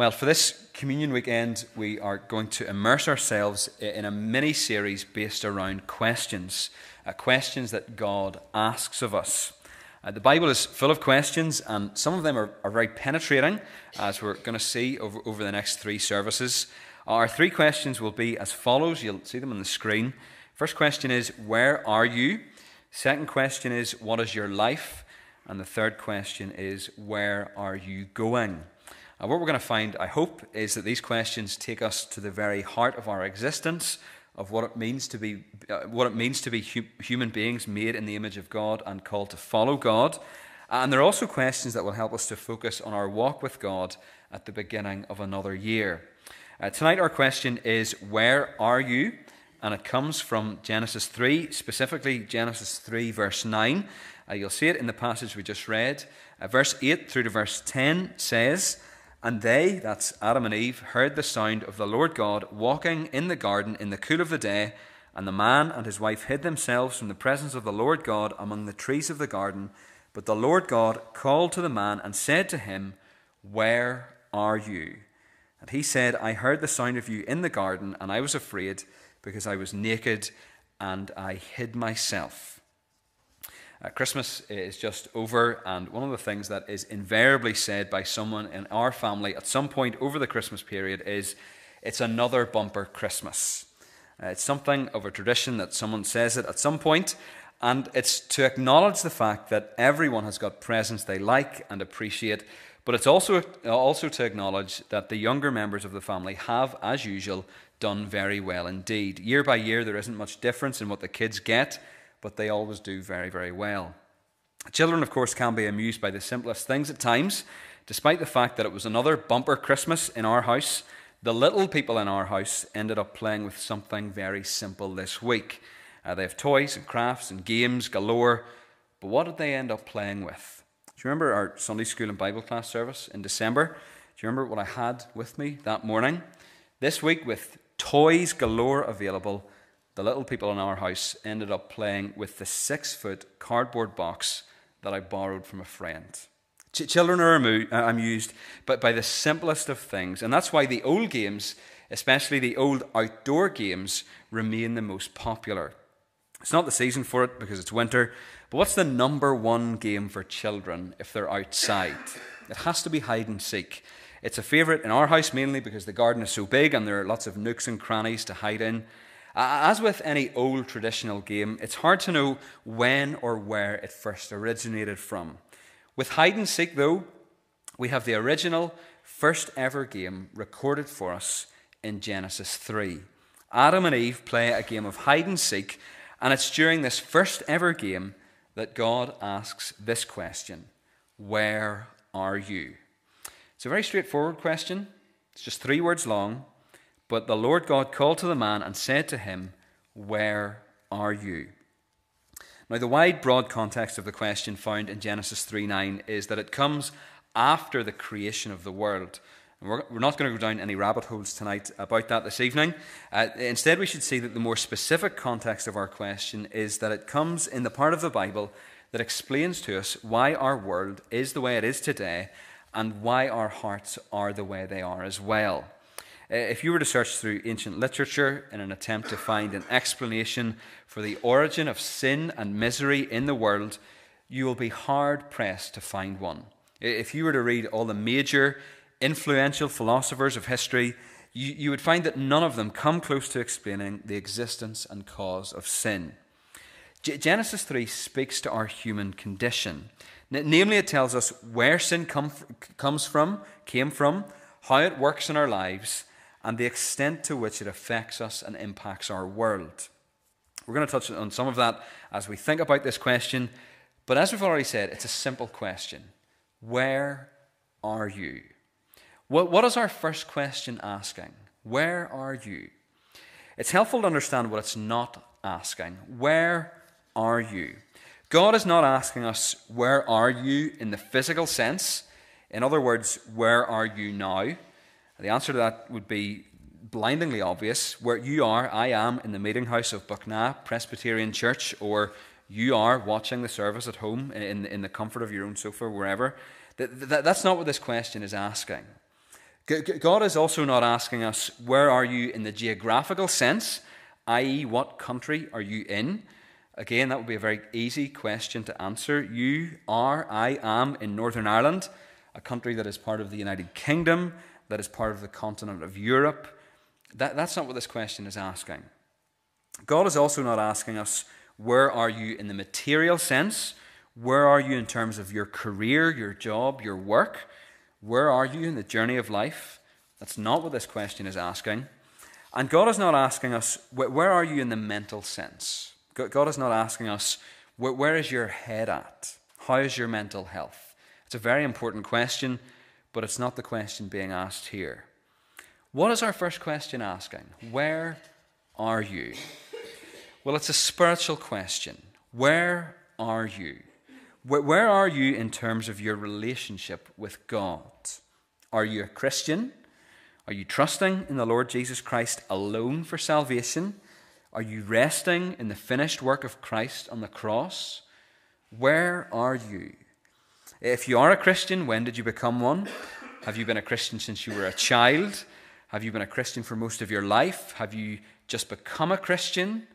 Well, for this communion weekend, we are going to immerse ourselves in a mini series based around questions, uh, questions that God asks of us. Uh, the Bible is full of questions, and some of them are, are very penetrating, as we're going to see over, over the next three services. Our three questions will be as follows. You'll see them on the screen. First question is, Where are you? Second question is, What is your life? And the third question is, Where are you going? And what we're going to find, I hope, is that these questions take us to the very heart of our existence, of what it means to be, uh, what it means to be hu- human beings made in the image of God and called to follow God. And they're also questions that will help us to focus on our walk with God at the beginning of another year. Uh, tonight, our question is, Where are you? And it comes from Genesis 3, specifically Genesis 3, verse 9. Uh, you'll see it in the passage we just read. Uh, verse 8 through to verse 10 says, and they, that's Adam and Eve, heard the sound of the Lord God walking in the garden in the cool of the day. And the man and his wife hid themselves from the presence of the Lord God among the trees of the garden. But the Lord God called to the man and said to him, Where are you? And he said, I heard the sound of you in the garden, and I was afraid because I was naked and I hid myself. Uh, Christmas is just over, and one of the things that is invariably said by someone in our family at some point over the Christmas period is, It's another bumper Christmas. Uh, it's something of a tradition that someone says it at some point, and it's to acknowledge the fact that everyone has got presents they like and appreciate, but it's also, also to acknowledge that the younger members of the family have, as usual, done very well indeed. Year by year, there isn't much difference in what the kids get but they always do very, very well. Children, of course, can be amused by the simplest things at times. Despite the fact that it was another bumper Christmas in our house, the little people in our house ended up playing with something very simple this week. Uh, they have toys and crafts and games galore, but what did they end up playing with? Do you remember our Sunday school and Bible class service in December? Do you remember what I had with me that morning? This week, with toys galore available, the little people in our house ended up playing with the six foot cardboard box that I borrowed from a friend. Ch- children are uh, amused but by the simplest of things, and that's why the old games, especially the old outdoor games, remain the most popular. It's not the season for it because it's winter, but what's the number one game for children if they're outside? It has to be hide and seek. It's a favourite in our house mainly because the garden is so big and there are lots of nooks and crannies to hide in. As with any old traditional game, it's hard to know when or where it first originated from. With hide and seek, though, we have the original first ever game recorded for us in Genesis 3. Adam and Eve play a game of hide and seek, and it's during this first ever game that God asks this question Where are you? It's a very straightforward question. It's just three words long, but the Lord God called to the man and said to him, Where are you? Now, the wide, broad context of the question found in Genesis 3 9 is that it comes after the creation of the world. And we're, we're not going to go down any rabbit holes tonight about that this evening. Uh, instead, we should see that the more specific context of our question is that it comes in the part of the Bible that explains to us why our world is the way it is today and why our hearts are the way they are as well. Uh, if you were to search through ancient literature in an attempt to find an explanation for the origin of sin and misery in the world, you will be hard pressed to find one. If you were to read all the major influential philosophers of history, you, you would find that none of them come close to explaining the existence and cause of sin. G- Genesis 3 speaks to our human condition. Namely, it tells us where sin come, comes from, came from, how it works in our lives, and the extent to which it affects us and impacts our world. We're going to touch on some of that as we think about this question, but as we've already said, it's a simple question Where are you? What, what is our first question asking? Where are you? It's helpful to understand what it's not asking. Where are you? God is not asking us, Where are you in the physical sense? In other words, where are you now? The answer to that would be blindingly obvious. Where you are, I am in the meeting house of Buckna Presbyterian Church, or you are watching the service at home in, in the comfort of your own sofa, wherever. That, that, that's not what this question is asking. God is also not asking us, where are you in the geographical sense, i.e., what country are you in? Again, that would be a very easy question to answer. You are, I am in Northern Ireland, a country that is part of the United Kingdom, that is part of the continent of Europe. That, that's not what this question is asking. God is also not asking us, where are you in the material sense? Where are you in terms of your career, your job, your work? Where are you in the journey of life? That's not what this question is asking. And God is not asking us, where are you in the mental sense? God is not asking us, where is your head at? How is your mental health? It's a very important question, but it's not the question being asked here. What is our first question asking? Where are you? Well, it's a spiritual question. Where are you? Where, are you in terms of your relationship with God? Are you a Christian? Are you trusting in the Lord Jesus Christ alone for salvation? Are you resting in the finished work of Christ on the cross? Where are you? If you are a Christian, when did you become one? Have you been a Christian since you were a child? Have you been a Christian for most of your life? Have you just become a Christian?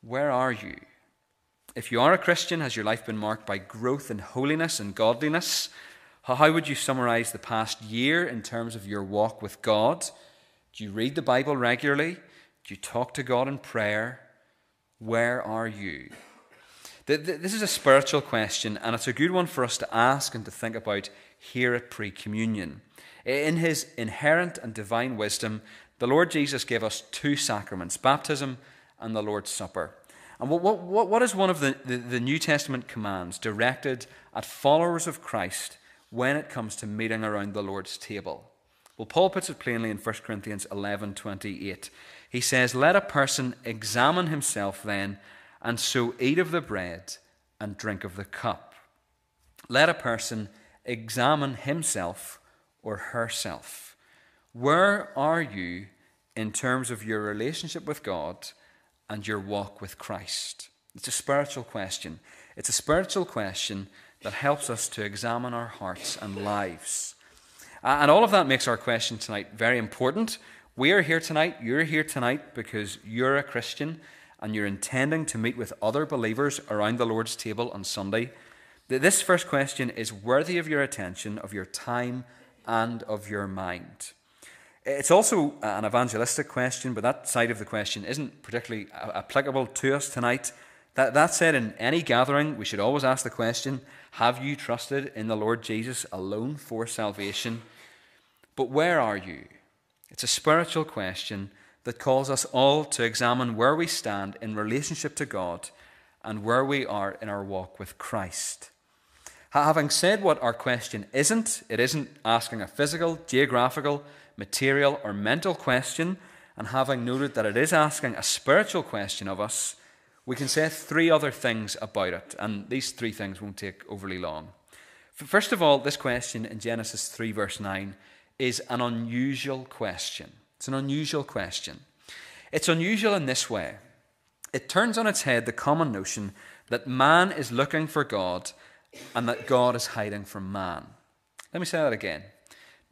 Where are you? If you are a Christian, has your life been marked by growth in holiness and godliness? How would you summarize the past year in terms of your walk with God? Do you read the Bible regularly? Do you talk to God in prayer? Where are you? This is a spiritual question, and it's a good one for us to ask and to think about here at pre communion. In his inherent and divine wisdom, the Lord Jesus gave us two sacraments baptism and the Lord's Supper. And what, what, what is one of the, the, the New Testament commands directed at followers of Christ when it comes to meeting around the Lord's table? Well, Paul puts it plainly in 1 Corinthians 11 28. He says, Let a person examine himself then, and so eat of the bread and drink of the cup. Let a person examine himself or herself. Where are you in terms of your relationship with God and your walk with Christ? It's a spiritual question. It's a spiritual question that helps us to examine our hearts and lives. And all of that makes our question tonight very important. We are here tonight, you're here tonight because you're a Christian and you're intending to meet with other believers around the Lord's table on Sunday. This first question is worthy of your attention, of your time, and of your mind. It's also an evangelistic question, but that side of the question isn't particularly applicable to us tonight. That, that said, in any gathering, we should always ask the question Have you trusted in the Lord Jesus alone for salvation? But where are you? It's a spiritual question that calls us all to examine where we stand in relationship to God and where we are in our walk with Christ. Having said what our question isn't, it isn't asking a physical, geographical, material, or mental question, and having noted that it is asking a spiritual question of us, we can say three other things about it, and these three things won't take overly long. First of all, this question in Genesis 3, verse 9, is an unusual question. It's an unusual question. It's unusual in this way it turns on its head the common notion that man is looking for God and that God is hiding from man. Let me say that again.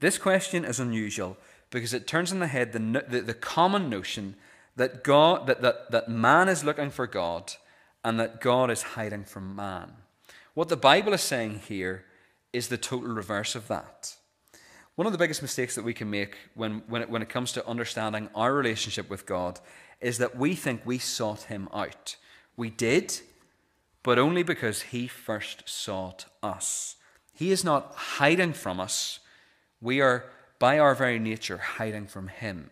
This question is unusual because it turns on the head the, the, the common notion that, God, that, that, that man is looking for God and that God is hiding from man. What the Bible is saying here is the total reverse of that. One of the biggest mistakes that we can make when, when, it, when it comes to understanding our relationship with God is that we think we sought Him out. We did, but only because He first sought us. He is not hiding from us, we are, by our very nature, hiding from Him.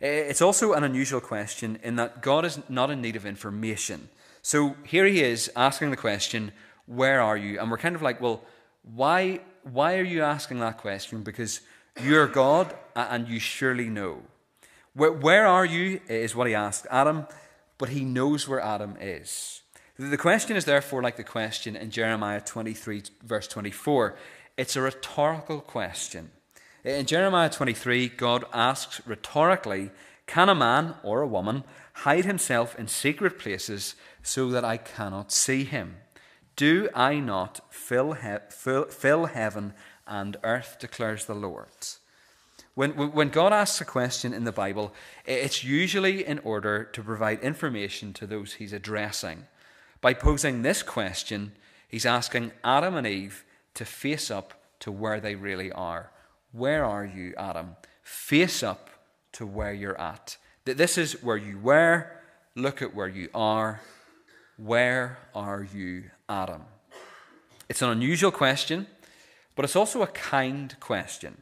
It's also an unusual question in that God is not in need of information. So here He is asking the question, Where are you? And we're kind of like, Well, why, why are you asking that question? Because you're God and you surely know. Where, where are you? Is what He asked Adam, but He knows where Adam is. The question is therefore like the question in Jeremiah 23, verse 24. It's a rhetorical question. In Jeremiah 23, God asks rhetorically Can a man or a woman hide himself in secret places so that I cannot see him? Do I not fill, he- fill, fill heaven and earth, declares the Lord? When, when God asks a question in the Bible, it's usually in order to provide information to those he's addressing. By posing this question, he's asking Adam and Eve to face up to where they really are. Where are you, Adam? Face up to where you're at. That this is where you were. Look at where you are. Where are you, Adam? It's an unusual question, but it's also a kind question.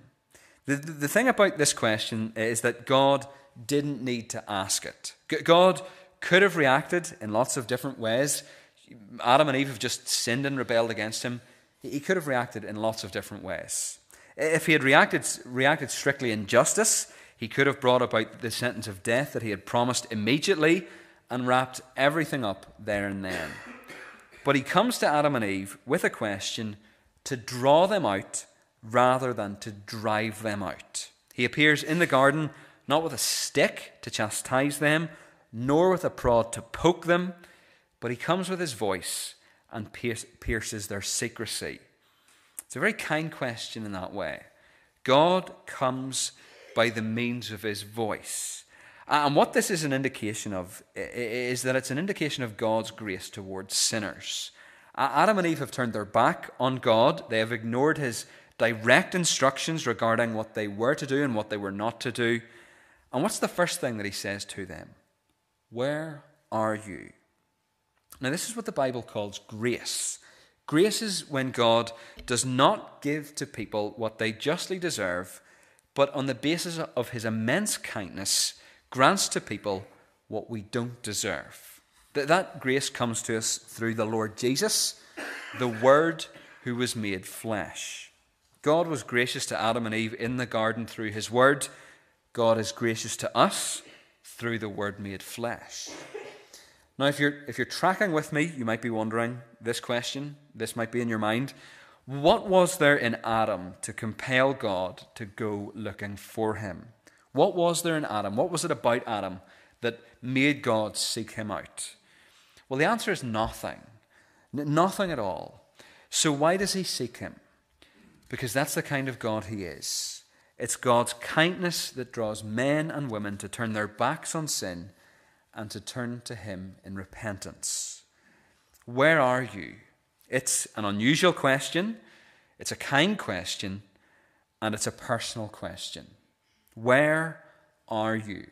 The, the, the thing about this question is that God didn't need to ask it. God could have reacted in lots of different ways. Adam and Eve have just sinned and rebelled against him. He could have reacted in lots of different ways. If he had reacted, reacted strictly in justice, he could have brought about the sentence of death that he had promised immediately and wrapped everything up there and then. But he comes to Adam and Eve with a question to draw them out rather than to drive them out. He appears in the garden not with a stick to chastise them, nor with a prod to poke them, but he comes with his voice and pierces their secrecy. It's a very kind question in that way. God comes by the means of his voice. Uh, and what this is an indication of is that it's an indication of God's grace towards sinners. Adam and Eve have turned their back on God, they have ignored his direct instructions regarding what they were to do and what they were not to do. And what's the first thing that he says to them? Where are you? Now, this is what the Bible calls grace. Grace is when God does not give to people what they justly deserve, but on the basis of his immense kindness, grants to people what we don't deserve. That, that grace comes to us through the Lord Jesus, the Word who was made flesh. God was gracious to Adam and Eve in the garden through his Word. God is gracious to us through the Word made flesh. Now, if you're, if you're tracking with me, you might be wondering this question, this might be in your mind. What was there in Adam to compel God to go looking for him? What was there in Adam? What was it about Adam that made God seek him out? Well, the answer is nothing. Nothing at all. So, why does he seek him? Because that's the kind of God he is. It's God's kindness that draws men and women to turn their backs on sin and to turn to Him in repentance. Where are you? It's an unusual question, it's a kind question, and it's a personal question. Where are you?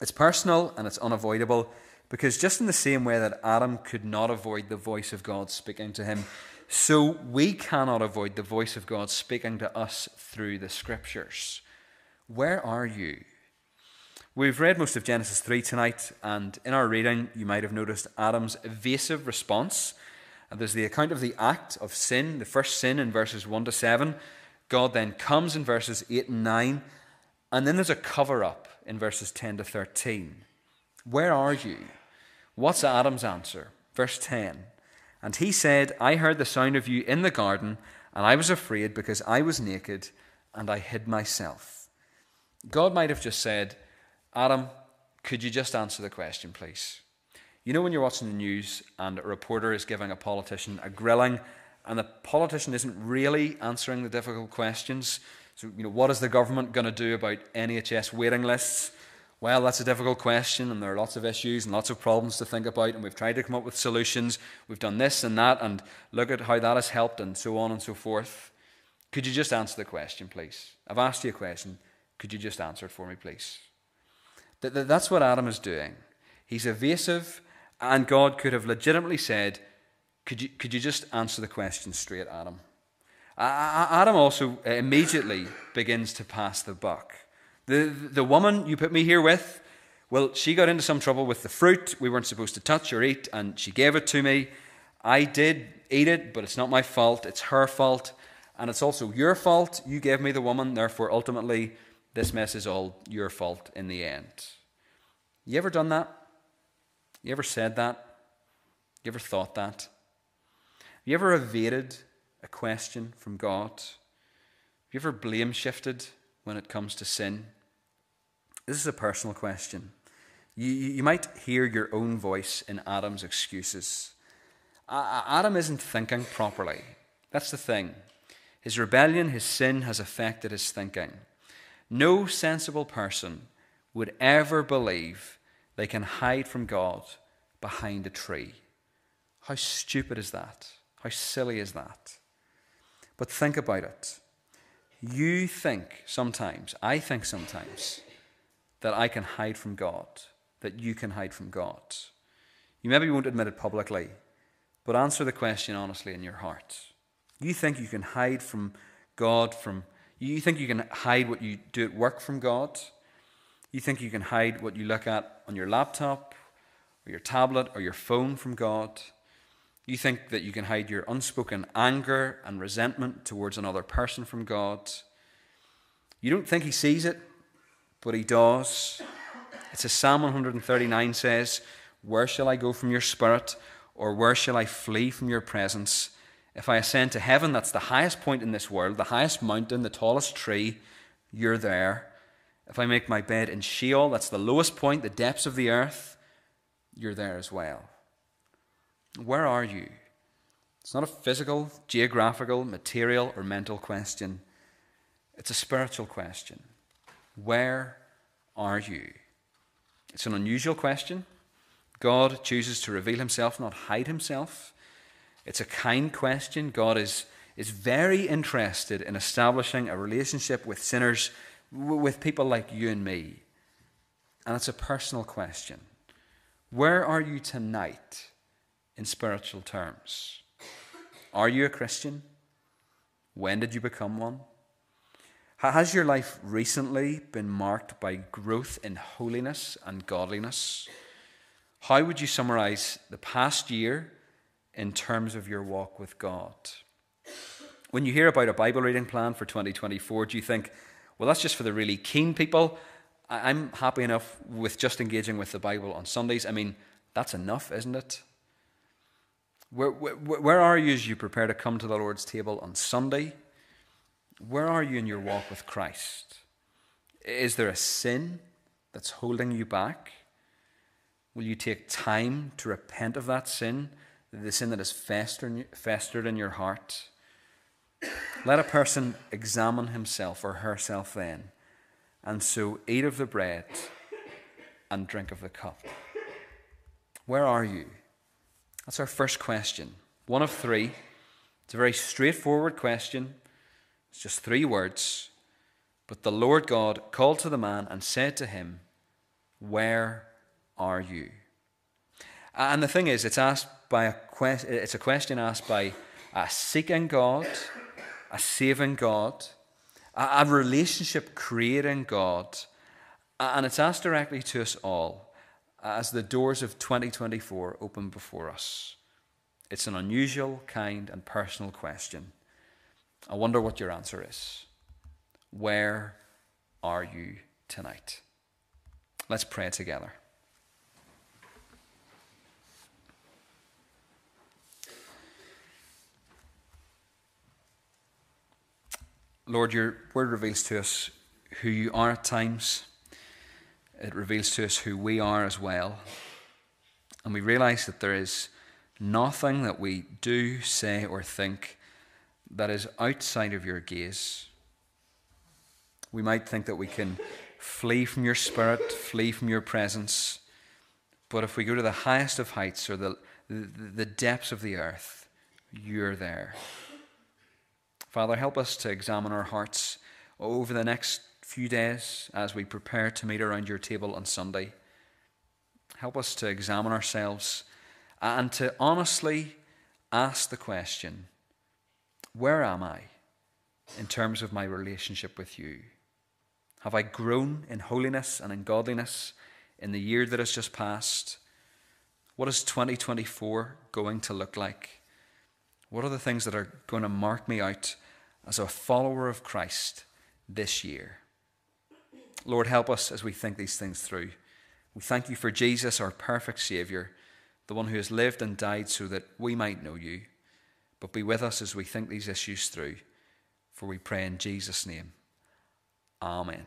It's personal and it's unavoidable because, just in the same way that Adam could not avoid the voice of God speaking to him, so we cannot avoid the voice of God speaking to us through the scriptures. Where are you? We've read most of Genesis 3 tonight, and in our reading, you might have noticed Adam's evasive response. There's the account of the act of sin, the first sin in verses 1 to 7. God then comes in verses 8 and 9. And then there's a cover up in verses 10 to 13. Where are you? What's Adam's answer? Verse 10 And he said, I heard the sound of you in the garden, and I was afraid because I was naked, and I hid myself. God might have just said, Adam, could you just answer the question, please? You know, when you're watching the news and a reporter is giving a politician a grilling, and the politician isn't really answering the difficult questions. So, you know, what is the government going to do about NHS waiting lists? Well, that's a difficult question, and there are lots of issues and lots of problems to think about, and we've tried to come up with solutions. We've done this and that, and look at how that has helped, and so on and so forth. Could you just answer the question, please? I've asked you a question. Could you just answer it for me, please? That, that's what Adam is doing. He's evasive, and God could have legitimately said, Could you, could you just answer the question straight, Adam? Adam also uh, immediately begins to pass the buck. The, the woman you put me here with, well, she got into some trouble with the fruit we weren't supposed to touch or eat, and she gave it to me. I did eat it, but it's not my fault. It's her fault. And it's also your fault. You gave me the woman, therefore, ultimately, this mess is all your fault in the end. You ever done that? You ever said that? You ever thought that? You ever evaded question from God? Have you ever blame shifted when it comes to sin? This is a personal question. You, you might hear your own voice in Adam's excuses. Adam isn't thinking properly. That's the thing. His rebellion, his sin has affected his thinking. No sensible person would ever believe they can hide from God behind a tree. How stupid is that? How silly is that? But think about it. You think sometimes, I think sometimes, that I can hide from God, that you can hide from God. You maybe won't admit it publicly, but answer the question honestly in your heart. You think you can hide from God, from you think you can hide what you do at work from God. You think you can hide what you look at on your laptop or your tablet or your phone from God. You think that you can hide your unspoken anger and resentment towards another person from God. You don't think He sees it, but He does. It's as Psalm 139 says Where shall I go from your spirit? Or where shall I flee from your presence? If I ascend to heaven, that's the highest point in this world, the highest mountain, the tallest tree, you're there. If I make my bed in Sheol, that's the lowest point, the depths of the earth, you're there as well. Where are you? It's not a physical, geographical, material, or mental question. It's a spiritual question. Where are you? It's an unusual question. God chooses to reveal himself, not hide himself. It's a kind question. God is, is very interested in establishing a relationship with sinners, with people like you and me. And it's a personal question. Where are you tonight? In spiritual terms. Are you a Christian? When did you become one? Has your life recently been marked by growth in holiness and godliness? How would you summarize the past year in terms of your walk with God? When you hear about a Bible reading plan for 2024, do you think, well, that's just for the really keen people? I'm happy enough with just engaging with the Bible on Sundays. I mean, that's enough, isn't it? Where, where, where are you as you prepare to come to the Lord's table on Sunday? Where are you in your walk with Christ? Is there a sin that's holding you back? Will you take time to repent of that sin, the sin that has festered in your heart? Let a person examine himself or herself then, and so eat of the bread and drink of the cup. Where are you? That's our first question. One of three. It's a very straightforward question. It's just three words. But the Lord God called to the man and said to him, Where are you? And the thing is, it's asked by a que- it's a question asked by a seeking God, a saving God, a relationship creating God, and it's asked directly to us all Uh, as the doors of 2024 open before us. It's an unusual, kind, and personal question. I wonder what your answer is. Where are you tonight? Let's pray together. Lord, your word reveals to us who you are at times it reveals to us who we are as well. And we realize that there is nothing that we do, say, or think that is outside of your gaze. We might think that we can flee from your spirit, flee from your presence. But if we go to the highest of heights or the, the, the depths of the earth, you're there. Father, help us to examine our hearts over the next few days as we prepare to meet around your table on Sunday. Help us to examine ourselves and to honestly ask the question where am I in terms of my relationship with you? Have I grown in holiness and in godliness in the year that has just passed? What is 2024 going to look like? What are the things that are going to mark me out as a follower of Christ this year? Lord, help us as we think these things through. We thank you for Jesus, our perfect Saviour, the one who has lived and died so that we might know you. But be with us as we think these issues through. For we pray in Jesus' name. Amen.